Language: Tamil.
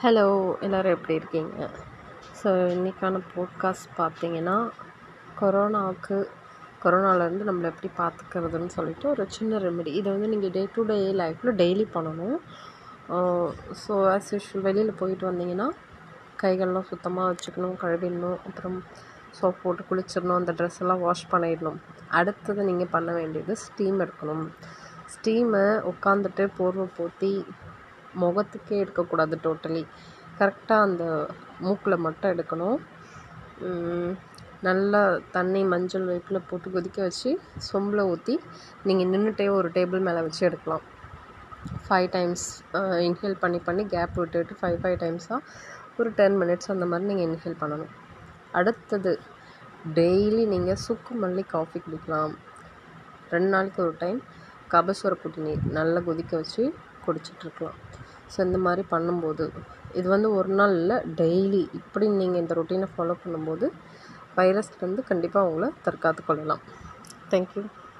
ஹலோ எல்லோரும் எப்படி இருக்கீங்க? ஸோ இன்றைக்கான போட்காஸ்ட் பார்த்தீங்கன்னா கொரோனாவுக்கு கொரோனாவிலேருந்து நம்மளை எப்படி பார்த்துக்கிறதுன்னு சொல்லிட்டு ஒரு சின்ன ரெமெடி இதை வந்து நீங்கள் டே டு டே லைஃப்பில் டெய்லி பண்ணணும். ஸோ ஆஸ் யூஷுவல் வெளியில் போயிட்டு வந்தீங்கன்னா கைகள்லாம் சுத்தமாக வச்சுக்கணும் கழுவிடணும். அப்புறம் சோப் போட்டு குளிச்சிடணும் அந்த ட்ரெஸ் எல்லாம் வாஷ் பண்ணிடணும். அடுத்தது நீங்கள் பண்ண வேண்டியது ஸ்டீம் எடுக்கணும். ஸ்டீமை உட்காந்துட்டு போர்வை போற்றி முகத்துக்கே எடுக்கக்கூடாது டோட்டலி கரெக்டாக அந்த மூக்கில் மட்டும் எடுக்கணும். நல்லா தண்ணி மஞ்சள் வேப்பில் போட்டு கொதிக்க வச்சு சொம்பில் ஊற்றி நீங்கள் நின்றுட்டே ஒரு டேபிள் மேலே வச்சு எடுக்கலாம். ஃபைவ் டைம்ஸ் இன்ஹேல் பண்ணி பண்ணி கேப் விட்டு விட்டு ஃபைவ் ஃபைவ் டைம்ஸாக ஒரு டென் மினிட்ஸ் அந்த மாதிரி நீங்கள் இன்ஹேல் பண்ணணும். அடுத்தது டெய்லி நீங்கள் சுக்கு மல்லி காஃபி குடிக்கலாம். ரெண்டு நாளைக்கு ஒரு டைம் கபசுர குடிநீர் நல்லா கொதிக்க வச்சு குடிச்சிட்ருக்கலாம் ஸோ இந்த மாதிரி பண்ணும்போது இது வந்து ஒரு நாள் இல்லை டெய்லி இப்படி நீங்கள் இந்த ரொட்டீனை ஃபாலோ பண்ணும்போது வைரஸ்லேருந்து கண்டிப்பாக உங்களை தற்காத்து கொள்ளலாம். தேங்க்யூ